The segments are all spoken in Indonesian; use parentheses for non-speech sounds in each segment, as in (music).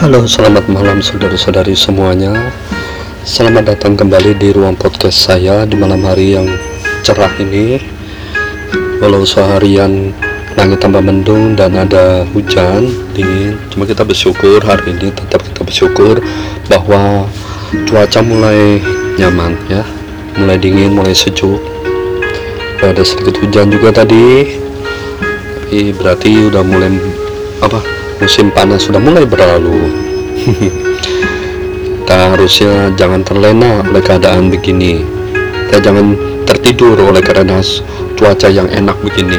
Halo, selamat malam saudara-saudari semuanya. Selamat datang kembali di ruang podcast saya di malam hari yang cerah ini. Walau seharian langit tambah mendung dan ada hujan dingin, cuma kita bersyukur hari ini tetap kita bersyukur bahwa cuaca mulai nyaman ya, mulai dingin, mulai sejuk. Ada sedikit hujan juga tadi, tapi berarti udah mulai apa musim panas sudah mulai berlalu. (laughs) Kita harusnya jangan terlena oleh keadaan begini. Kita jangan tertidur oleh karena cuaca yang enak begini.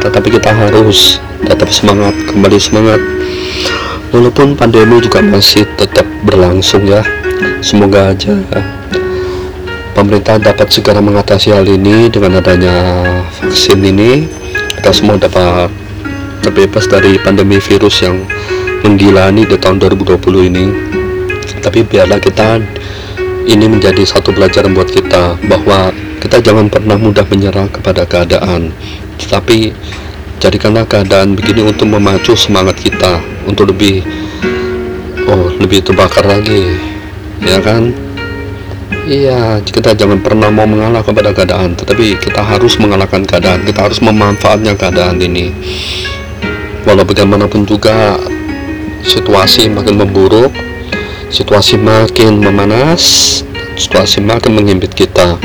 Tetapi kita harus tetap semangat kembali semangat. Walaupun pandemi juga masih tetap berlangsung ya. Semoga aja pemerintah dapat segera mengatasi hal ini dengan adanya vaksin ini. Kita semua dapat terbebas dari pandemi virus yang menggilani di tahun 2020 ini tapi biarlah kita ini menjadi satu pelajaran buat kita bahwa kita jangan pernah mudah menyerah kepada keadaan tetapi jadikanlah keadaan begini untuk memacu semangat kita untuk lebih oh lebih terbakar lagi ya kan Iya, kita jangan pernah mau mengalah kepada keadaan, tetapi kita harus mengalahkan keadaan. Kita harus memanfaatkan keadaan ini. Walau bagaimanapun juga situasi makin memburuk, situasi makin memanas, situasi makin menghimpit kita.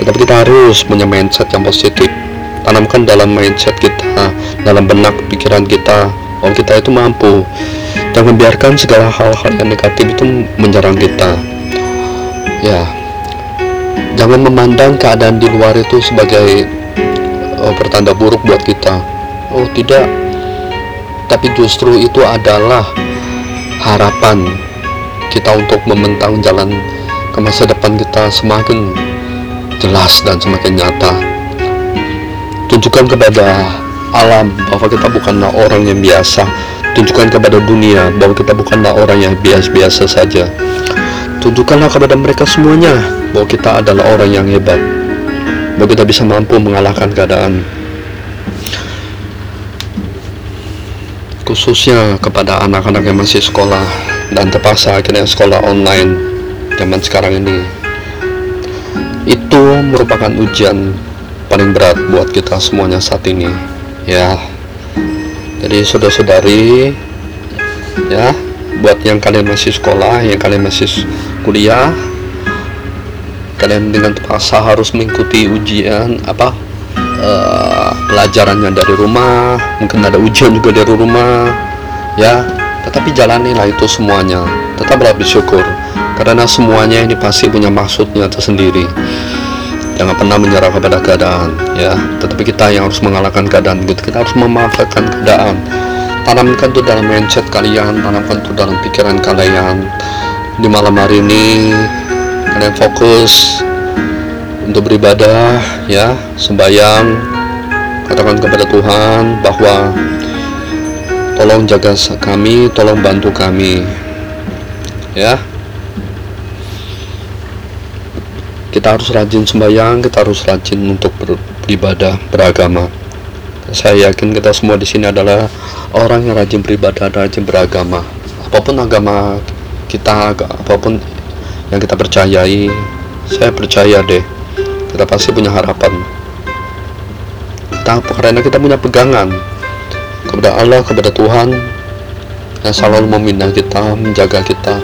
Tetapi kita harus punya mindset yang positif. Tanamkan dalam mindset kita, dalam benak pikiran kita, bahwa kita itu mampu. Jangan biarkan segala hal-hal yang negatif itu menyerang kita ya jangan memandang keadaan di luar itu sebagai oh, pertanda buruk buat kita oh tidak tapi justru itu adalah harapan kita untuk membentang jalan ke masa depan kita semakin jelas dan semakin nyata. Tunjukkan kepada alam bahwa kita bukanlah orang yang biasa. Tunjukkan kepada dunia bahwa kita bukanlah orang yang biasa-biasa saja. Tunjukkanlah kepada mereka semuanya bahwa kita adalah orang yang hebat, bahwa kita bisa mampu mengalahkan keadaan. Khususnya kepada anak-anak yang masih sekolah dan terpaksa akhirnya sekolah online zaman sekarang ini. Itu merupakan ujian paling berat buat kita semuanya saat ini. Ya. Jadi saudara-saudari ya buat yang kalian masih sekolah yang kalian masih kuliah kalian dengan terpaksa harus mengikuti ujian apa uh, pelajarannya dari rumah mungkin ada ujian juga dari rumah ya. Tetapi jalanilah itu semuanya. Tetaplah bersyukur karena semuanya ini pasti punya maksudnya tersendiri. Jangan pernah menyerah kepada keadaan ya. Tetapi kita yang harus mengalahkan keadaan gitu kita harus memanfaatkan keadaan. Tanamkan itu dalam mindset kalian tanamkan itu dalam pikiran kalian. Di malam hari ini kalian fokus untuk beribadah ya sembahyang katakan kepada Tuhan bahwa tolong jaga kami tolong bantu kami ya. Kita harus rajin sembahyang kita harus rajin untuk beribadah beragama. Saya yakin kita semua di sini adalah orang yang rajin beribadah rajin beragama. Apa pun agama kita apa pun yang kita percayai saya percaya deh kita pasti punya harapan. Kita karena kita punya pegangan kepada Allah kepada Tuhan yang selalu memindah kita menjaga kita.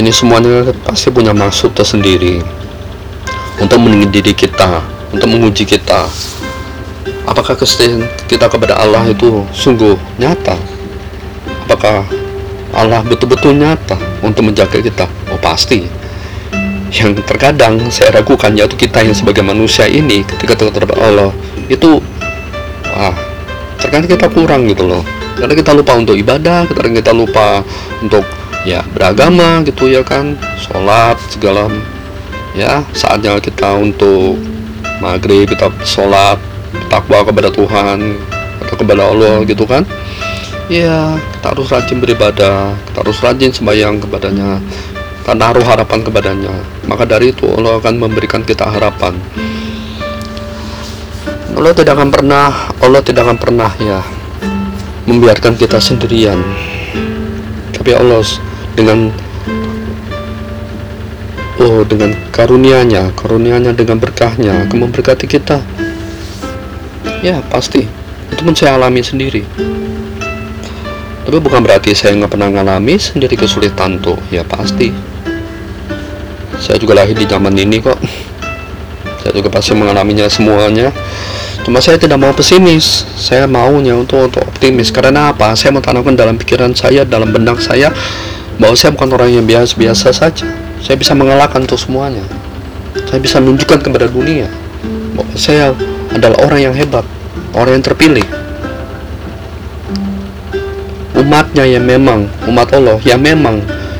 Ini semuanya pasti punya maksud tersendiri untuk mendidik kita untuk menguji kita. Apakah kesetiaan kita kepada Allah itu sungguh nyata? Apakah Allah betul-betul nyata untuk menjaga kita? Oh pasti yang terkadang saya ragukan yaitu kita yang sebagai manusia ini ketika terhadap Allah itu ah terkadang kita kurang gitu loh. Karena kita lupa untuk ibadah kadang kita lupa untuk ya beragama gitu ya kan sholat segala ya saatnya kita untuk maghrib kita sholat takwa kepada Tuhan atau kepada Allah gitu kan ya kita harus rajin beribadah kita harus rajin sembahyang kepadanya kita naruh harapan kepadanya maka dari itu Allah akan memberikan kita harapan Allah tidak akan pernah Allah tidak akan pernah ya membiarkan kita sendirian tapi Allah dengan oh dengan karunia-Nya, karunia-Nya dengan berkahnya akan memberkati kita. Ya pasti, itu pun saya alami sendiri. Tapi bukan berarti saya nggak pernah ngalami sendiri kesulitan tuh, ya pasti. Saya juga lahir di zaman ini kok. Saya juga pasti mengalaminya semuanya. Cuma saya tidak mau pesimis. Saya maunya untuk untuk optimis. Karena apa? Saya mau tanamkan dalam pikiran saya, dalam benak saya bahwa saya bukan orang yang biasa-biasa saja. Saya bisa mengalahkan tuh semuanya. Saya bisa menunjukkan kepada dunia bahwa saya adalah orang yang hebat, orang yang terpilih. Umatnya yang memang, umat Allah yang memang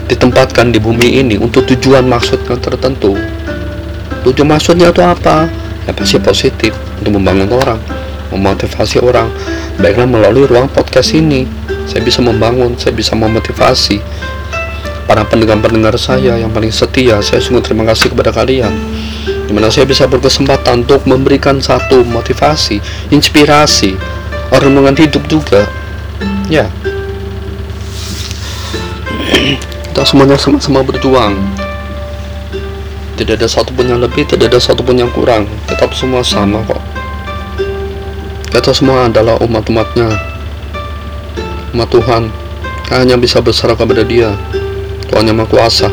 ditempatkan di bumi ini untuk tujuan maksud yang tertentu. Tujuan maksudnya itu apa? Ya pasti positif untuk membangun orang, memotivasi orang. Baiklah melalui ruang podcast ini, saya bisa membangun, saya bisa memotivasi para pendengar-pendengar saya yang paling setia. Saya sungguh terima kasih kepada kalian. Di mana saya bisa berkesempatan untuk memberikan satu motivasi, inspirasi, orang dengan hidup juga. Ya, kita semuanya sama-sama berjuang. Tidak ada satu pun yang lebih tidak ada satu pun yang kurang. Tetap semua sama kok. Kita semua adalah umat-umatnya. Umat Tuhan. Hanya bisa berserah kepada dia. Tuhan yang Maha Kuasa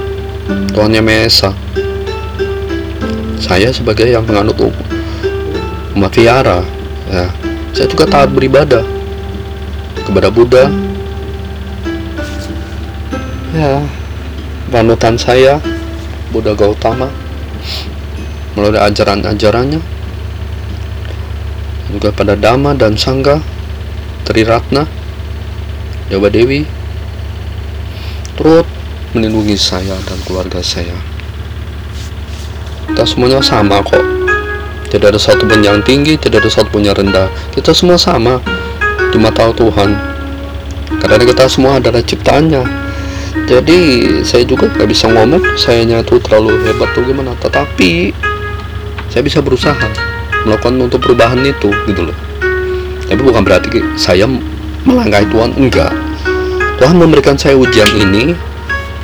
Tuhan yang Maha Esa saya sebagai yang penganut umat Viara ya. Saya juga taat beribadah kepada Buddha ya. Panutan saya Buddha Gautama melalui ajaran-ajarannya. Juga pada Dhamma dan Sangga Triratna Dewa Dewi turut melindungi saya dan keluarga saya. Kita semuanya sama kok. Tidak ada satu pun yang tinggi tidak ada satu pun yang rendah. Kita semua sama di mata Tuhan. Karena kita semua adalah ciptaannya jadi saya juga nggak bisa ngomong sayanya tuh terlalu hebat tuh gimana. Tetapi saya bisa berusaha melakukan untuk perubahan itu gitu loh. Tapi bukan berarti saya melangkahi Tuhan enggak. Tuhan memberikan saya ujian ini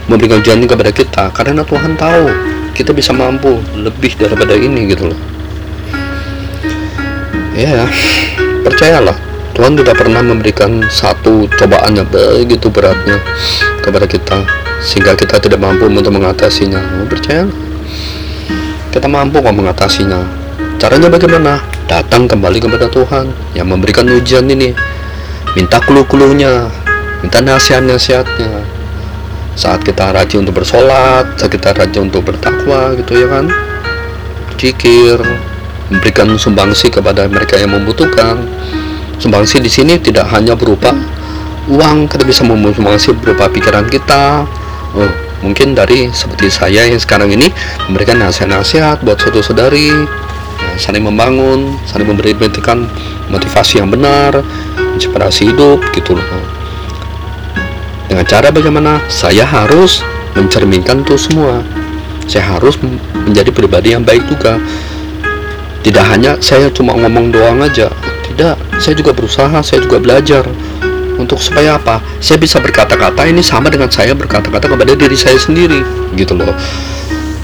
memberikan ujian ini kepada kita karena Tuhan tahu kita bisa mampu lebih daripada ini gitu loh. Ya percayalah Tuhan tidak pernah memberikan satu cobaan yang begitu beratnya kepada kita sehingga kita tidak mampu untuk mengatasinya. Oh, percaya? Kita mampu kok mengatasinya. Caranya bagaimana? Datang kembali kepada Tuhan yang memberikan ujian ini. Minta kulu-kulunya, minta nasihat-nasihatnya. Saat kita rajin untuk bersolat, saat kita rajin untuk bertakwa gitu ya kan. Cikir, memberikan sumbangsi kepada mereka yang membutuhkan Sumbangsi di sini tidak hanya berupa uang, kita bisa menyumbangsi berupa pikiran kita. Oh, mungkin dari seperti saya yang sekarang ini memberikan nasihat-nasihat buat saudara-saudari, ya, saling membangun, saling memberikan motivasi yang benar, inspirasi hidup gitu loh. Dengan cara bagaimana? Saya harus mencerminkan itu semua. Saya harus menjadi pribadi yang baik juga. Tidak hanya saya cuma ngomong doang aja, tidak saya juga berusaha saya juga belajar. Untuk supaya apa? Saya bisa berkata-kata ini sama dengan saya berkata-kata kepada diri saya sendiri gitu loh.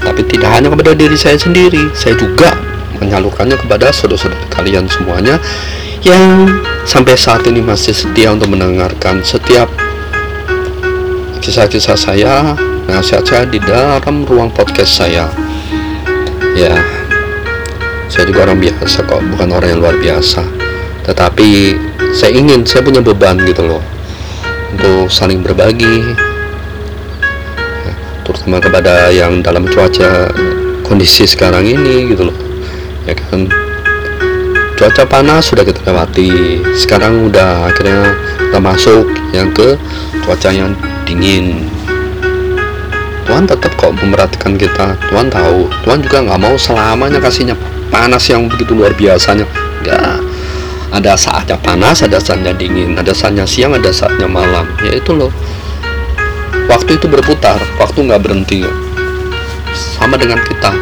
Tapi tidak hanya kepada diri saya sendiri saya juga menyalurkannya kepada saudara-saudara kalian semuanya yang sampai saat ini masih setia untuk mendengarkan setiap kisah-kisah saya nasihat saya di dalam ruang podcast saya. Ya saya juga orang biasa kok bukan orang yang luar biasa tetapi saya ingin saya punya beban gitu loh. Untuk saling berbagi. Terutama kepada yang dalam cuaca kondisi sekarang ini gitu loh. Ya kan? Cuaca panas sudah kita lewati. Sekarang udah akhirnya kita masuk yang ke cuaca yang dingin. Tuhan tetap kok memperhatikan kita. Tuhan tahu. Tuhan juga nggak mau selamanya kasihnya panas yang begitu luar biasanya. Enggak ada saatnya panas ada saatnya dingin ada saatnya siang ada saatnya malam. Ya itu loh. Waktu itu berputar waktu nggak berhenti. Sama dengan kita.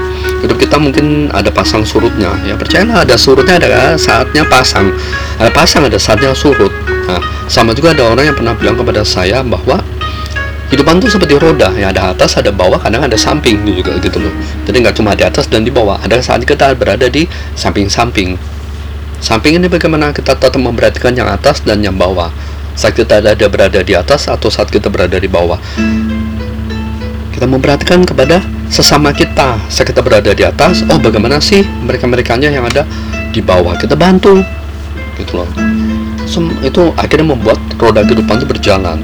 Hidup kita mungkin ada pasang surutnya. Ya percayalah ada surutnya ada saatnya pasang. Ada pasang ada saatnya surut. Nah sama juga ada orang yang pernah bilang kepada saya bahwa kehidupan tuh seperti roda. Ya ada atas ada bawah kadang ada samping. Juga gitu loh. Jadi nggak cuma di atas dan di bawah. Ada saat kita berada di samping-samping samping ini bagaimana kita tetap memperhatikan yang atas dan yang bawah? Saat kita ada berada di atas atau saat kita berada di bawah? Kita memperhatikan kepada sesama kita. Saat kita berada di atas oh bagaimana sih mereka-merekanya yang ada di bawah? Kita bantu. Gitu loh. Sem- itu akhirnya membuat roda kehidupan itu berjalan.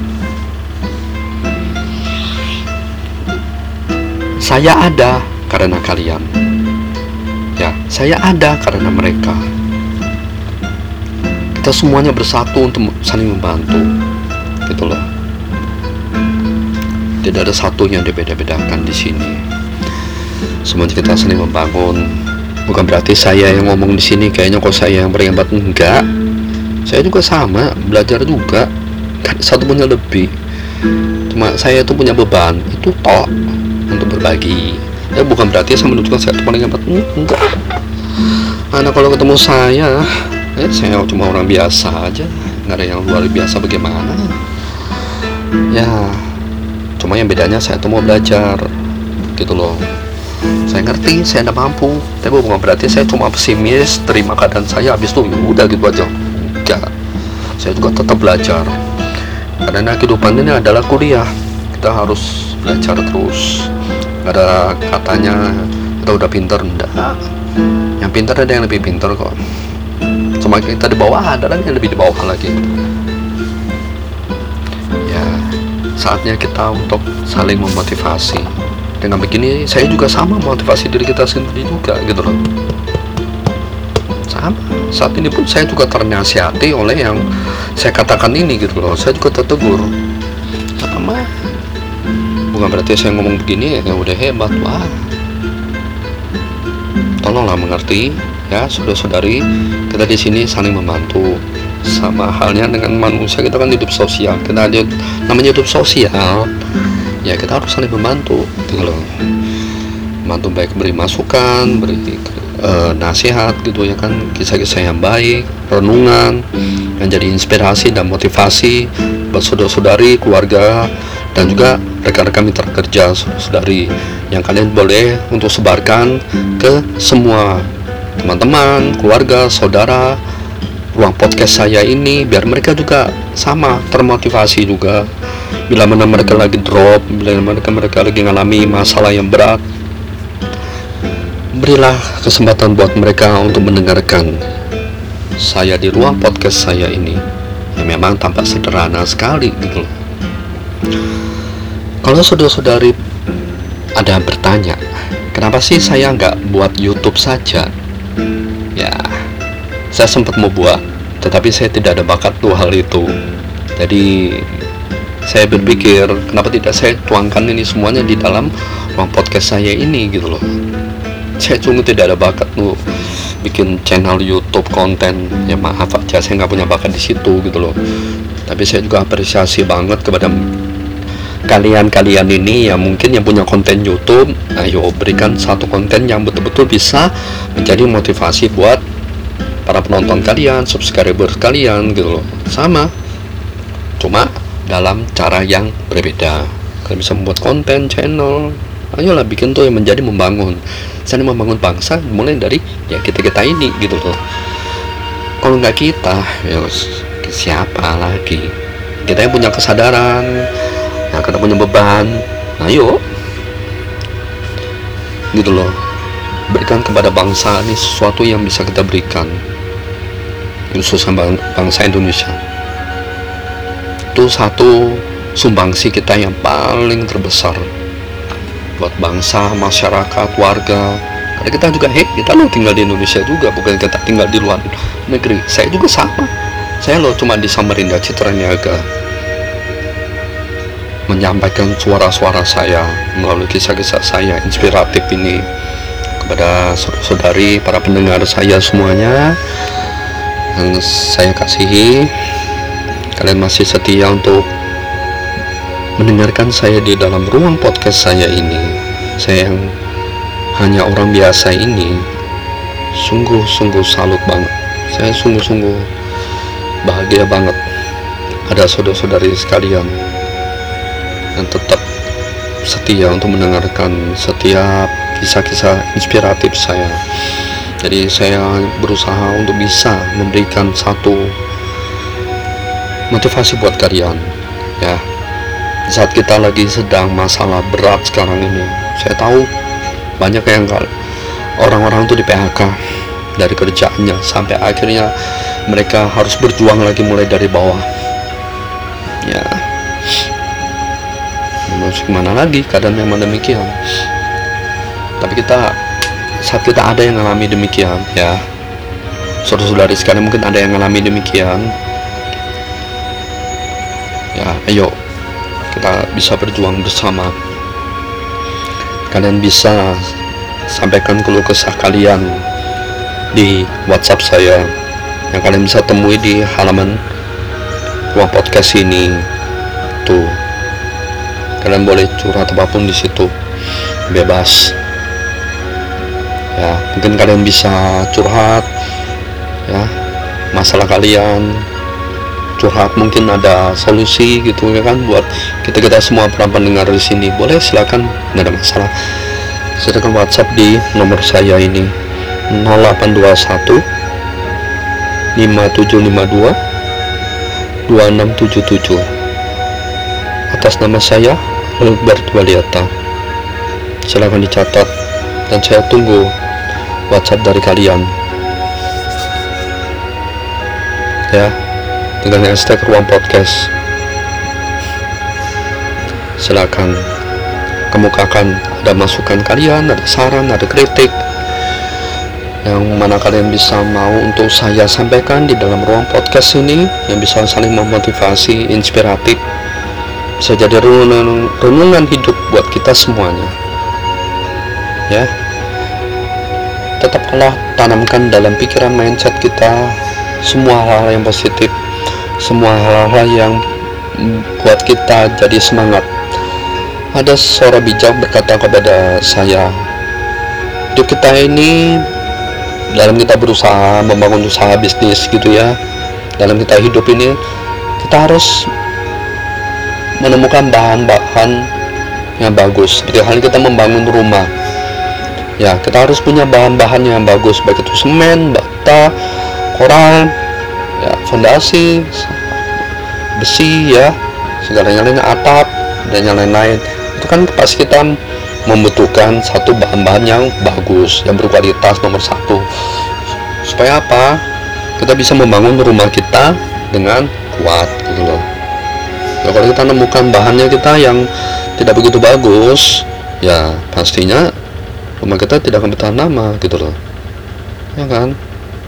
Saya ada karena kalian. Ya saya ada karena mereka kita semuanya bersatu untuk saling membantu. Gitu loh. Tidak ada satu yang dibeda-bedakan di sini. Semuanya kita saling membangun. Bukan berarti saya yang ngomong di sini kayaknya kok saya yang berhebat enggak. Saya juga sama belajar juga. Kan satu punya lebih. Cuma saya itu punya beban. Itu toh untuk berbagi. Ya bukan berarti saya menunjukkan saya itu paling hebat enggak. Karena kalau ketemu saya eh saya cuma orang biasa aja. Nggak ada yang luar biasa bagaimana. Ya cuma yang bedanya saya tuh mau belajar gitu loh. Saya ngerti saya tidak mampu. Tapi bukan berarti saya cuma pesimis terima keadaan saya habis itu ya udah gitu aja. Enggak saya juga tetap belajar. Karena kehidupan ini adalah kuliah. Kita harus belajar terus. Nggak ada katanya kita udah pinter. Enggak yang pintar ada yang lebih pintar kok cuma kita di bawah ada lagi yang lebih di bawah lagi. Ya saatnya kita untuk saling memotivasi. Dengan begini saya juga sama motivasi diri kita sendiri juga gitu loh. Sama. Saat ini pun saya juga ternasihati oleh yang saya katakan ini gitu loh. Saya juga tertegur. Sama bukan berarti saya ngomong begini ya udah hebat wah. Tolonglah mengerti ya saudara-saudari kita di sini saling membantu. Sama halnya dengan manusia kita kan hidup sosial. Kita ada namanya hidup sosial. Ya kita harus saling membantu. Gitu loh. Membantu baik beri masukan beri uh, nasihat gitu ya kan. Kisah-kisah yang baik renungan yang jadi inspirasi dan motivasi buat saudara-saudari keluarga dan juga rekan-rekan mitra kerja saudari yang kalian boleh untuk sebarkan ke semua teman-teman, keluarga, saudara ruang podcast saya ini biar mereka juga sama termotivasi juga. Bila mana mereka lagi drop bila mereka mereka lagi mengalami masalah yang berat berilah kesempatan buat mereka untuk mendengarkan saya di ruang podcast saya ini. Yang memang tampak sederhana sekali gitu kalau saudara-saudari ada yang bertanya kenapa sih saya nggak buat YouTube saja ya saya sempat mau buat tetapi saya tidak ada bakat dua hal itu. Jadi saya berpikir kenapa tidak saya tuangkan ini semuanya di dalam ruang podcast saya ini gitu loh. Saya sungguh tidak ada bakat tuh bikin channel YouTube konten ya maaf aja saya nggak punya bakat di situ gitu loh. Tapi saya juga apresiasi banget kepada kalian-kalian ini yang mungkin yang punya konten YouTube ayo berikan satu konten yang betul-betul bisa menjadi motivasi buat para penonton kalian subscriber kalian gitu loh. Sama cuma dalam cara yang berbeda. Kalian bisa membuat konten channel ayolah bikin tuh yang menjadi membangun. Saya membangun bangsa mulai dari ya kita kita ini gitu loh. Kalau nggak kita ya siapa lagi? Kita yang punya kesadaran nah kita punya beban. Ayo. Gitu loh. Berikan kepada bangsa ini sesuatu yang bisa kita berikan. Khususnya bang bangsa Indonesia. Itu satu sumbangsi kita yang paling terbesar. Buat bangsa, masyarakat, warga. Karena kita juga hei kita lo tinggal di Indonesia juga bukan kita tinggal di luar negeri. Saya juga sama. Saya lo cuma di Samarinda Citra Niaga menyampaikan suara-suara saya melalui kisah-kisah saya inspiratif ini kepada saudari para pendengar saya semuanya yang saya kasihi. Kalian masih setia untuk mendengarkan saya di dalam ruang podcast saya ini? Saya yang hanya orang biasa ini sungguh-sungguh salut banget. Saya sungguh-sungguh bahagia banget. Ada saudara-saudari sekalian dan tetap setia untuk mendengarkan setiap kisah-kisah inspiratif saya. Jadi saya berusaha untuk bisa memberikan satu motivasi buat kalian ya. Saat kita lagi sedang masalah berat sekarang ini saya tahu banyak yang orang-orang itu di PHK dari kerjaannya sampai akhirnya mereka harus berjuang lagi mulai dari bawah ya harus gimana lagi keadaan memang demikian. Tapi kita saat kita ada yang mengalami demikian ya saudara-saudari sekalian mungkin ada yang mengalami demikian ya ayo kita bisa berjuang bersama. Kalian bisa sampaikan keluh kesah kalian di WhatsApp saya yang kalian bisa temui di halaman ruang podcast ini. Tuh kalian boleh curhat apa pun di situ. Bebas. Ya mungkin kalian bisa curhat ya. Masalah kalian curhat mungkin ada solusi gitu ya kan? Buat kita kita semua para pendengar di sini. Boleh silakan. Nggak ada masalah. Silakan WhatsApp di nomor saya ini. 0821 5752 2677 atas nama saya Albert Waliata silahkan dicatat dan saya tunggu WhatsApp dari kalian. Ya dengan hashtag ruang podcast. Silakan kemukakan ada masukan kalian ada saran ada kritik yang mana kalian bisa mau untuk saya sampaikan di dalam ruang podcast ini yang bisa saling memotivasi inspiratif bisa jadi renungan, renungan hidup buat kita semuanya. Ya. Tetaplah tanamkan dalam pikiran mindset kita semua hal-hal yang positif semua hal-hal yang buat kita jadi semangat. Ada suara bijak berkata kepada saya hidup kita ini dalam kita berusaha membangun usaha bisnis gitu ya. Dalam kita hidup ini kita harus menemukan bahan-bahan yang bagus. Seperti halnya kita membangun rumah. Ya kita harus punya bahan-bahan yang bagus baik itu semen, bata, koral ya fondasi besi ya segala lainnya atap dan yang lain-lain. Itu kan pasti kita membutuhkan satu bahan-bahan yang bagus yang berkualitas nomor satu. Supaya apa? Kita bisa membangun rumah kita dengan kuat gitu loh ya kalau kita menemukan bahannya kita yang tidak begitu bagus ya pastinya rumah kita tidak akan bertahan lama gitu loh. Ya kan?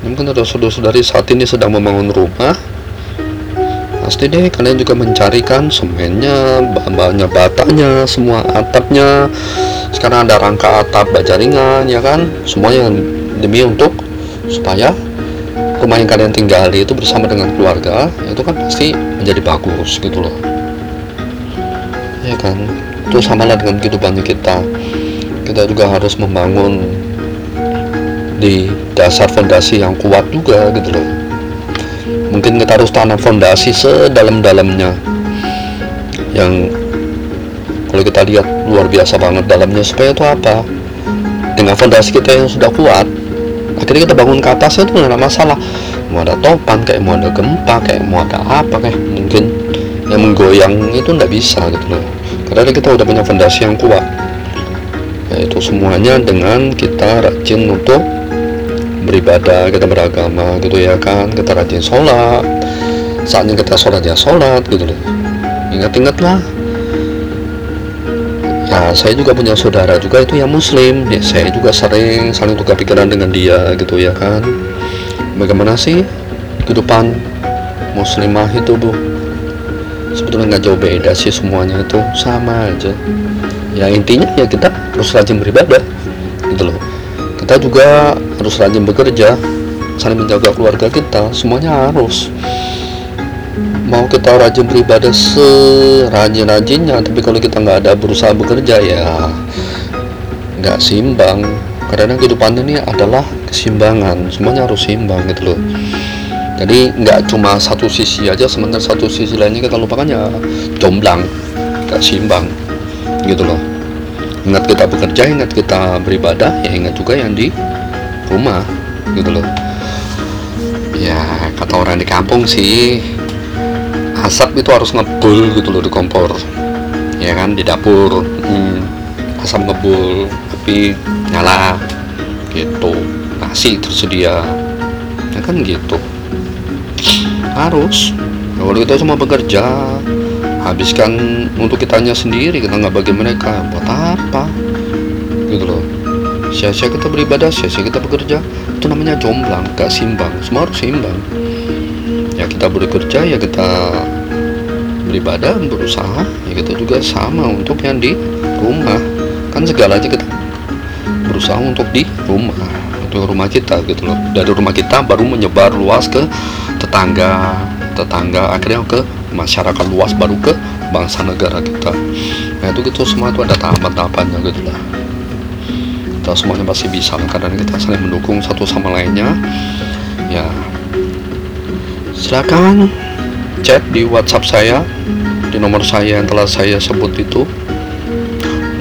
Mungkin ada saudara-saudari saat ini sedang membangun rumah. Pasti deh kalian juga mencarikan semennya bahan-bahannya batanya semua atapnya. Sekarang ada rangka atap baja ringan ya kan? Semuanya demi untuk supaya rumah yang kalian tinggali itu bersama dengan keluarga itu kan pasti menjadi bagus gitu loh. Ya kan? Itu sama lah dengan kehidupannya kita. Kita juga harus membangun di dasar fondasi yang kuat juga gitu loh. Mungkin kita harus tanam fondasi sedalam-dalamnya. Yang kalau kita lihat luar biasa banget dalamnya supaya itu apa? Dengan fondasi kita yang sudah kuat akhirnya kita bangun ke atasnya itu nggak ada masalah. Mau ada topan kayak mau ada gempa kayak mau ada apa kayak mungkin yang menggoyang itu nggak bisa gitu loh. Karena kita udah punya fondasi yang kuat. Yaitu semuanya dengan kita rajin untuk beribadah kita beragama gitu ya kan. Kita rajin sholat. Saatnya kita sholat ya sholat gitu loh. Ingat-ingat ya saya juga punya saudara juga itu yang muslim. Ya saya juga sering saling tukar pikiran dengan dia gitu ya kan? Bagaimana sih kehidupan muslimah itu bu? Sebetulnya nggak jauh beda sih semuanya itu. Sama aja. Ya intinya ya kita harus rajin beribadah gitu loh. Kita juga harus rajin bekerja saling menjaga keluarga kita semuanya harus mau kita rajin beribadah serajin-rajinnya tapi kalau kita nggak ada berusaha bekerja ya nggak seimbang. Karena kehidupan ini adalah keseimbangan semuanya harus seimbang gitu loh. Jadi nggak cuma satu sisi aja sementara satu sisi lainnya kita lupakan ya jomblang gak seimbang gitu loh. Ingat kita bekerja ingat kita beribadah ya ingat juga yang di rumah gitu loh. Ya kata orang di kampung sih asap itu harus ngebul gitu loh di kompor ya kan di dapur. Hmm, asap ngebul tapi nyala gitu. Nasi tersedia ya kan gitu. Harus. Kalau kita cuma bekerja habiskan untuk kitanya sendiri kita nggak bagi mereka. Buat apa? Gitu loh. Sia-sia kita beribadah sia-sia kita bekerja. Itu namanya jomblang gak simbang. Semua harus seimbang ya kita bekerja ya kita beribadah berusaha ya kita juga sama untuk yang di rumah. Kan segalanya kita berusaha untuk di rumah itu rumah kita gitu loh. Dari rumah kita baru menyebar luas ke tetangga tetangga akhirnya ke masyarakat luas baru ke bangsa negara kita. Nah itu gitu semua itu ada tahapan-tahapannya gitu lah. Kita semuanya pasti bisa karena kita saling mendukung satu sama lainnya. Ya silakan. Chat di WhatsApp saya di nomor saya yang telah saya sebut itu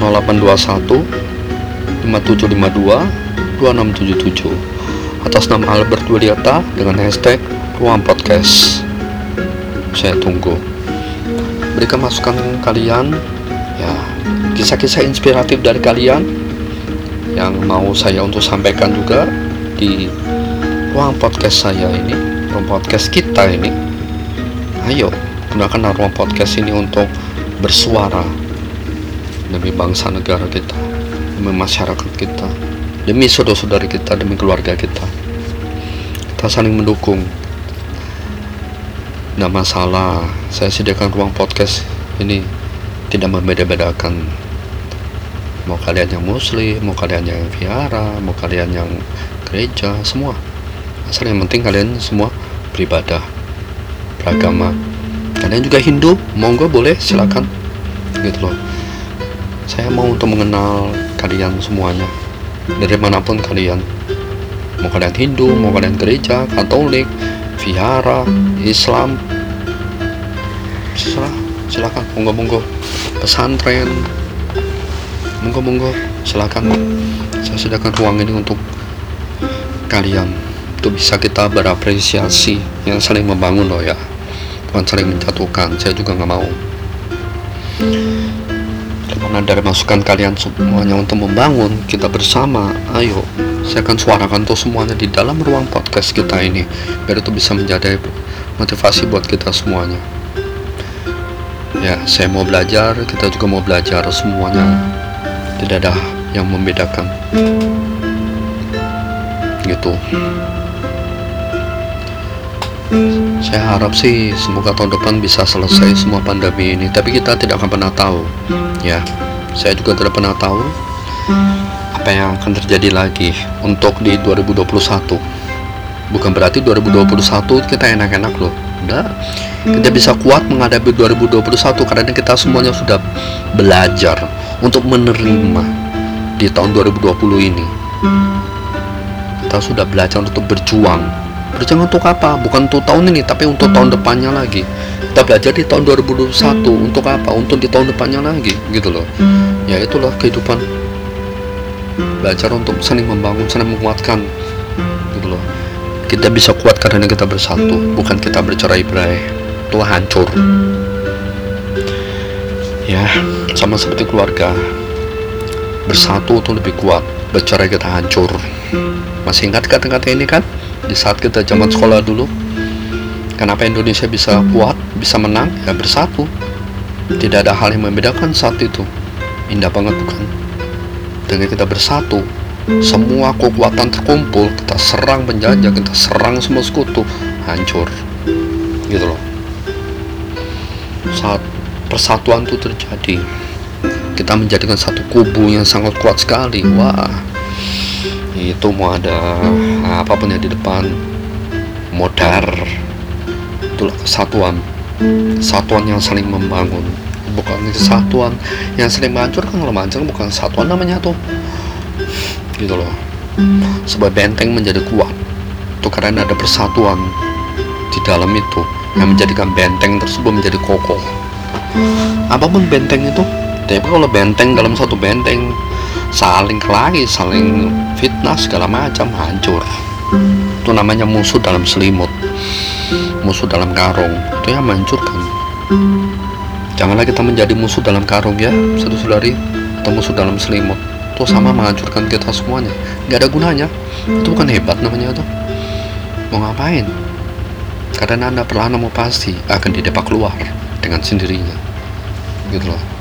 0821 5752 2677 atas nama Albert Widiata dengan hashtag ruang podcast. Saya tunggu. Berikan masukan kalian ya kisah-kisah inspiratif dari kalian yang mau saya untuk sampaikan juga di ruang podcast saya ini podcast kita ini. Ayo gunakan ruang podcast ini untuk bersuara demi bangsa negara kita demi masyarakat kita demi saudara-saudari kita demi keluarga kita. Kita saling mendukung. Tidak masalah saya sediakan ruang podcast ini tidak membeda-bedakan. Mau kalian yang muslim mau kalian yang viara mau kalian yang gereja semua. Asal yang penting kalian semua beribadah beragama. Kalian juga Hindu monggo boleh silakan. Gitu loh. Saya mau untuk mengenal kalian semuanya. Dari mana pun kalian. Mau kalian Hindu mau kalian gereja Katolik vihara, Islam, serah, silakan, monggo monggo, pesantren, monggo monggo, silakan. Saya sediakan ruang ini untuk kalian, untuk bisa kita berapresiasi yang saling membangun loh ya, bukan saling menjatuhkan. Saya juga nggak mau. Karena dari masukan kalian semuanya untuk membangun kita bersama, ayo. Saya akan suarakan tuh semuanya di dalam ruang podcast kita ini biar itu bisa menjadi motivasi buat kita semuanya. Ya saya mau belajar kita juga mau belajar semuanya. Tidak ada yang membedakan. Gitu saya harap sih semoga tahun depan bisa selesai semua pandemi ini. Tapi kita tidak akan pernah tahu ya. Saya juga tidak pernah tahu apa yang akan terjadi lagi untuk di 2021 bukan berarti 2021 kita enak-enak loh. Udah kita bisa kuat menghadapi 2021 karena kita semuanya sudah belajar untuk menerima di tahun 2020 ini. Kita sudah belajar untuk berjuang berjuang untuk apa? Bukan untuk tahun ini tapi untuk tahun depannya lagi. Kita belajar di tahun 2021 untuk apa? Untuk di tahun depannya lagi gitu loh. Ya itulah kehidupan. Belajar untuk saling membangun saling menguatkan gitu loh. Kita bisa kuat karena kita bersatu bukan kita bercerai-berai itu hancur. Ya sama seperti keluarga. Bersatu itu lebih kuat. Bercerai kita hancur. Masih ingat kata-kata ini kan di saat kita zaman sekolah dulu kenapa Indonesia bisa kuat bisa menang? Ya bersatu. Tidak ada hal yang membedakan saat itu. Indah banget bukan? Dengan kita bersatu semua kekuatan terkumpul kita serang penjajah kita serang semua sekutu hancur. Gitu loh. Saat persatuan itu terjadi kita menjadikan satu kubu yang sangat kuat sekali. Wah itu mau ada apa pun yang di depan. Modar. Itulah kesatuan. Kesatuan yang saling membangun. Bukan kesatuan yang sering menghancurkan. Kalau menghancurkan bukan kesatuan namanya tuh. Gitu loh. Sebuah benteng menjadi kuat. Itu karena ada persatuan di dalam itu. Yang menjadikan benteng tersebut menjadi kokoh. Apa pun benteng itu tapi kalau benteng dalam satu benteng saling kelahi saling fitnah segala macam hancur. Itu namanya musuh dalam selimut musuh dalam karung. Itu yang menghancurkan. Janganlah kita menjadi musuh dalam karung ya saudara-saudari atau musuh dalam selimut. Itu sama menghancurkan kita semuanya. Nggak ada gunanya. Itu bukan hebat namanya itu. Mau ngapain? Karena anda perlahan mau pasti akan didepak keluar dengan sendirinya. Gitu loh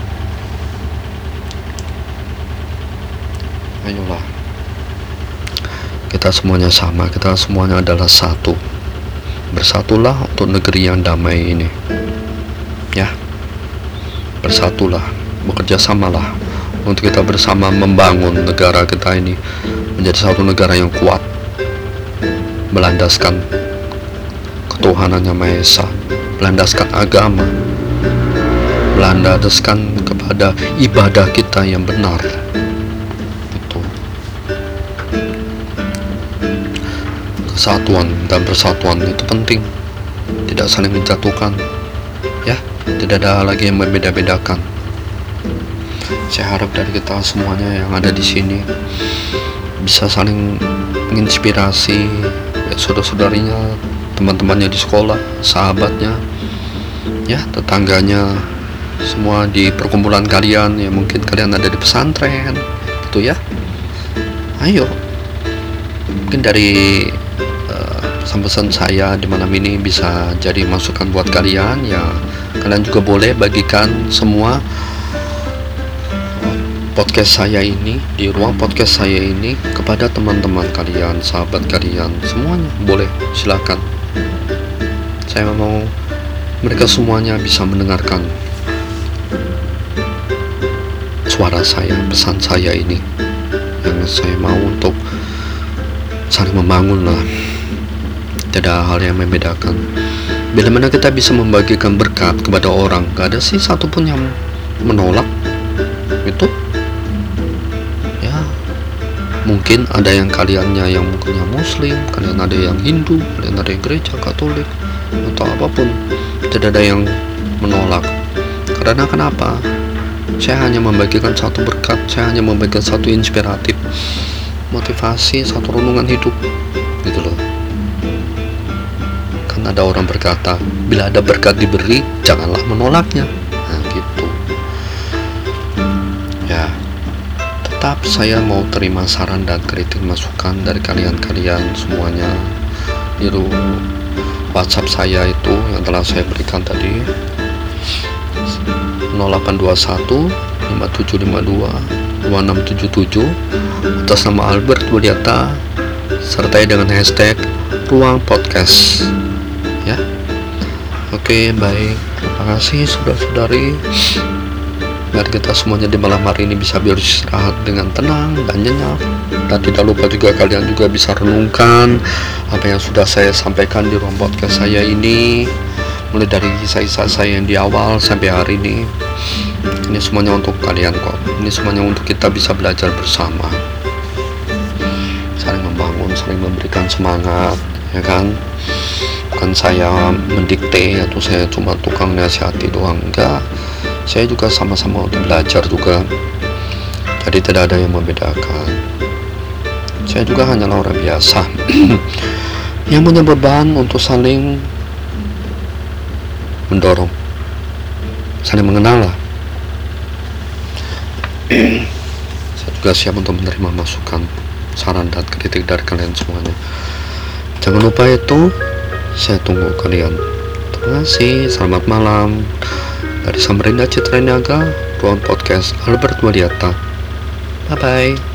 ayolah kita semuanya sama kita semuanya adalah satu. Bersatulah untuk negeri yang damai ini. Ya. Bersatulah bekerja samalah untuk kita bersama membangun negara kita ini menjadi satu negara yang kuat. Melandaskan ketuhanan yang Maha Esa melandaskan agama melandaskan kepada ibadah kita yang benar kesatuan dan persatuan itu penting. Tidak saling menjatuhkan ya. Tidak ada lagi yang membeda-bedakan saya harap dari kita semuanya yang ada di sini bisa saling menginspirasi ya, saudara-saudarinya teman-temannya di sekolah sahabatnya ya tetangganya. Semua di perkumpulan kalian ya mungkin kalian ada di pesantren gitu ya. Ayo. Mungkin dari pesan-pesan saya di malam ini bisa jadi masukan buat kalian. Ya kalian juga boleh bagikan semua podcast saya ini di ruang podcast saya ini kepada teman-teman kalian sahabat kalian semuanya boleh silakan. Saya mau mereka semuanya bisa mendengarkan suara saya pesan saya ini. Yang saya mau untuk saling membangun lah tidak hal yang membedakan. Bila mana kita bisa membagikan berkat kepada orang gak ada sih satupun yang menolak. Itu? Ya. Mungkin ada yang kaliannya yang mungkin yang muslim kalian ada yang hindu kalian ada yang gereja katolik atau apa pun. Tidak ada yang menolak. Karena kenapa? Saya hanya membagikan satu berkat saya hanya membagikan satu inspiratif motivasi satu renungan hidup ada orang berkata, bila ada berkat diberi, janganlah menolaknya. Nah, gitu. Ya, tetap saya mau terima saran dan kritik masukan dari kalian-kalian semuanya. Di WhatsApp saya itu yang telah saya berikan tadi 0821 5752 2677 atas nama Albert Budiata sertai dengan hashtag ruang podcast ya. Oke baik. Terima kasih saudara-saudari. Biar kita semuanya di malam hari ini bisa beristirahat dengan tenang dan nyenyak. Dan tidak lupa juga kalian juga bisa renungkan apa yang sudah saya sampaikan di ruang podcast saya ini. Mulai dari kisah-kisah saya yang di awal sampai hari ini. Ini semuanya untuk kalian kok. Ini semuanya untuk kita bisa belajar bersama. Saling membangun saling memberikan semangat ya kan bukan saya mendikte atau saya cuma tukang nasihati doang enggak. Saya juga sama-sama untuk belajar juga. Jadi tidak ada yang membedakan. Saya juga hanyalah orang biasa. (clears throat) Yang punya beban untuk saling mendorong saling mengenal lah. (clears throat) Saya juga siap untuk menerima masukan saran dan kritik dari kalian semuanya. Jangan lupa itu saya tunggu kalian. Terima kasih, selamat malam. Dari Samarinda Citra Niaga, Ruang Podcast Albert Wadiata. Bye-bye.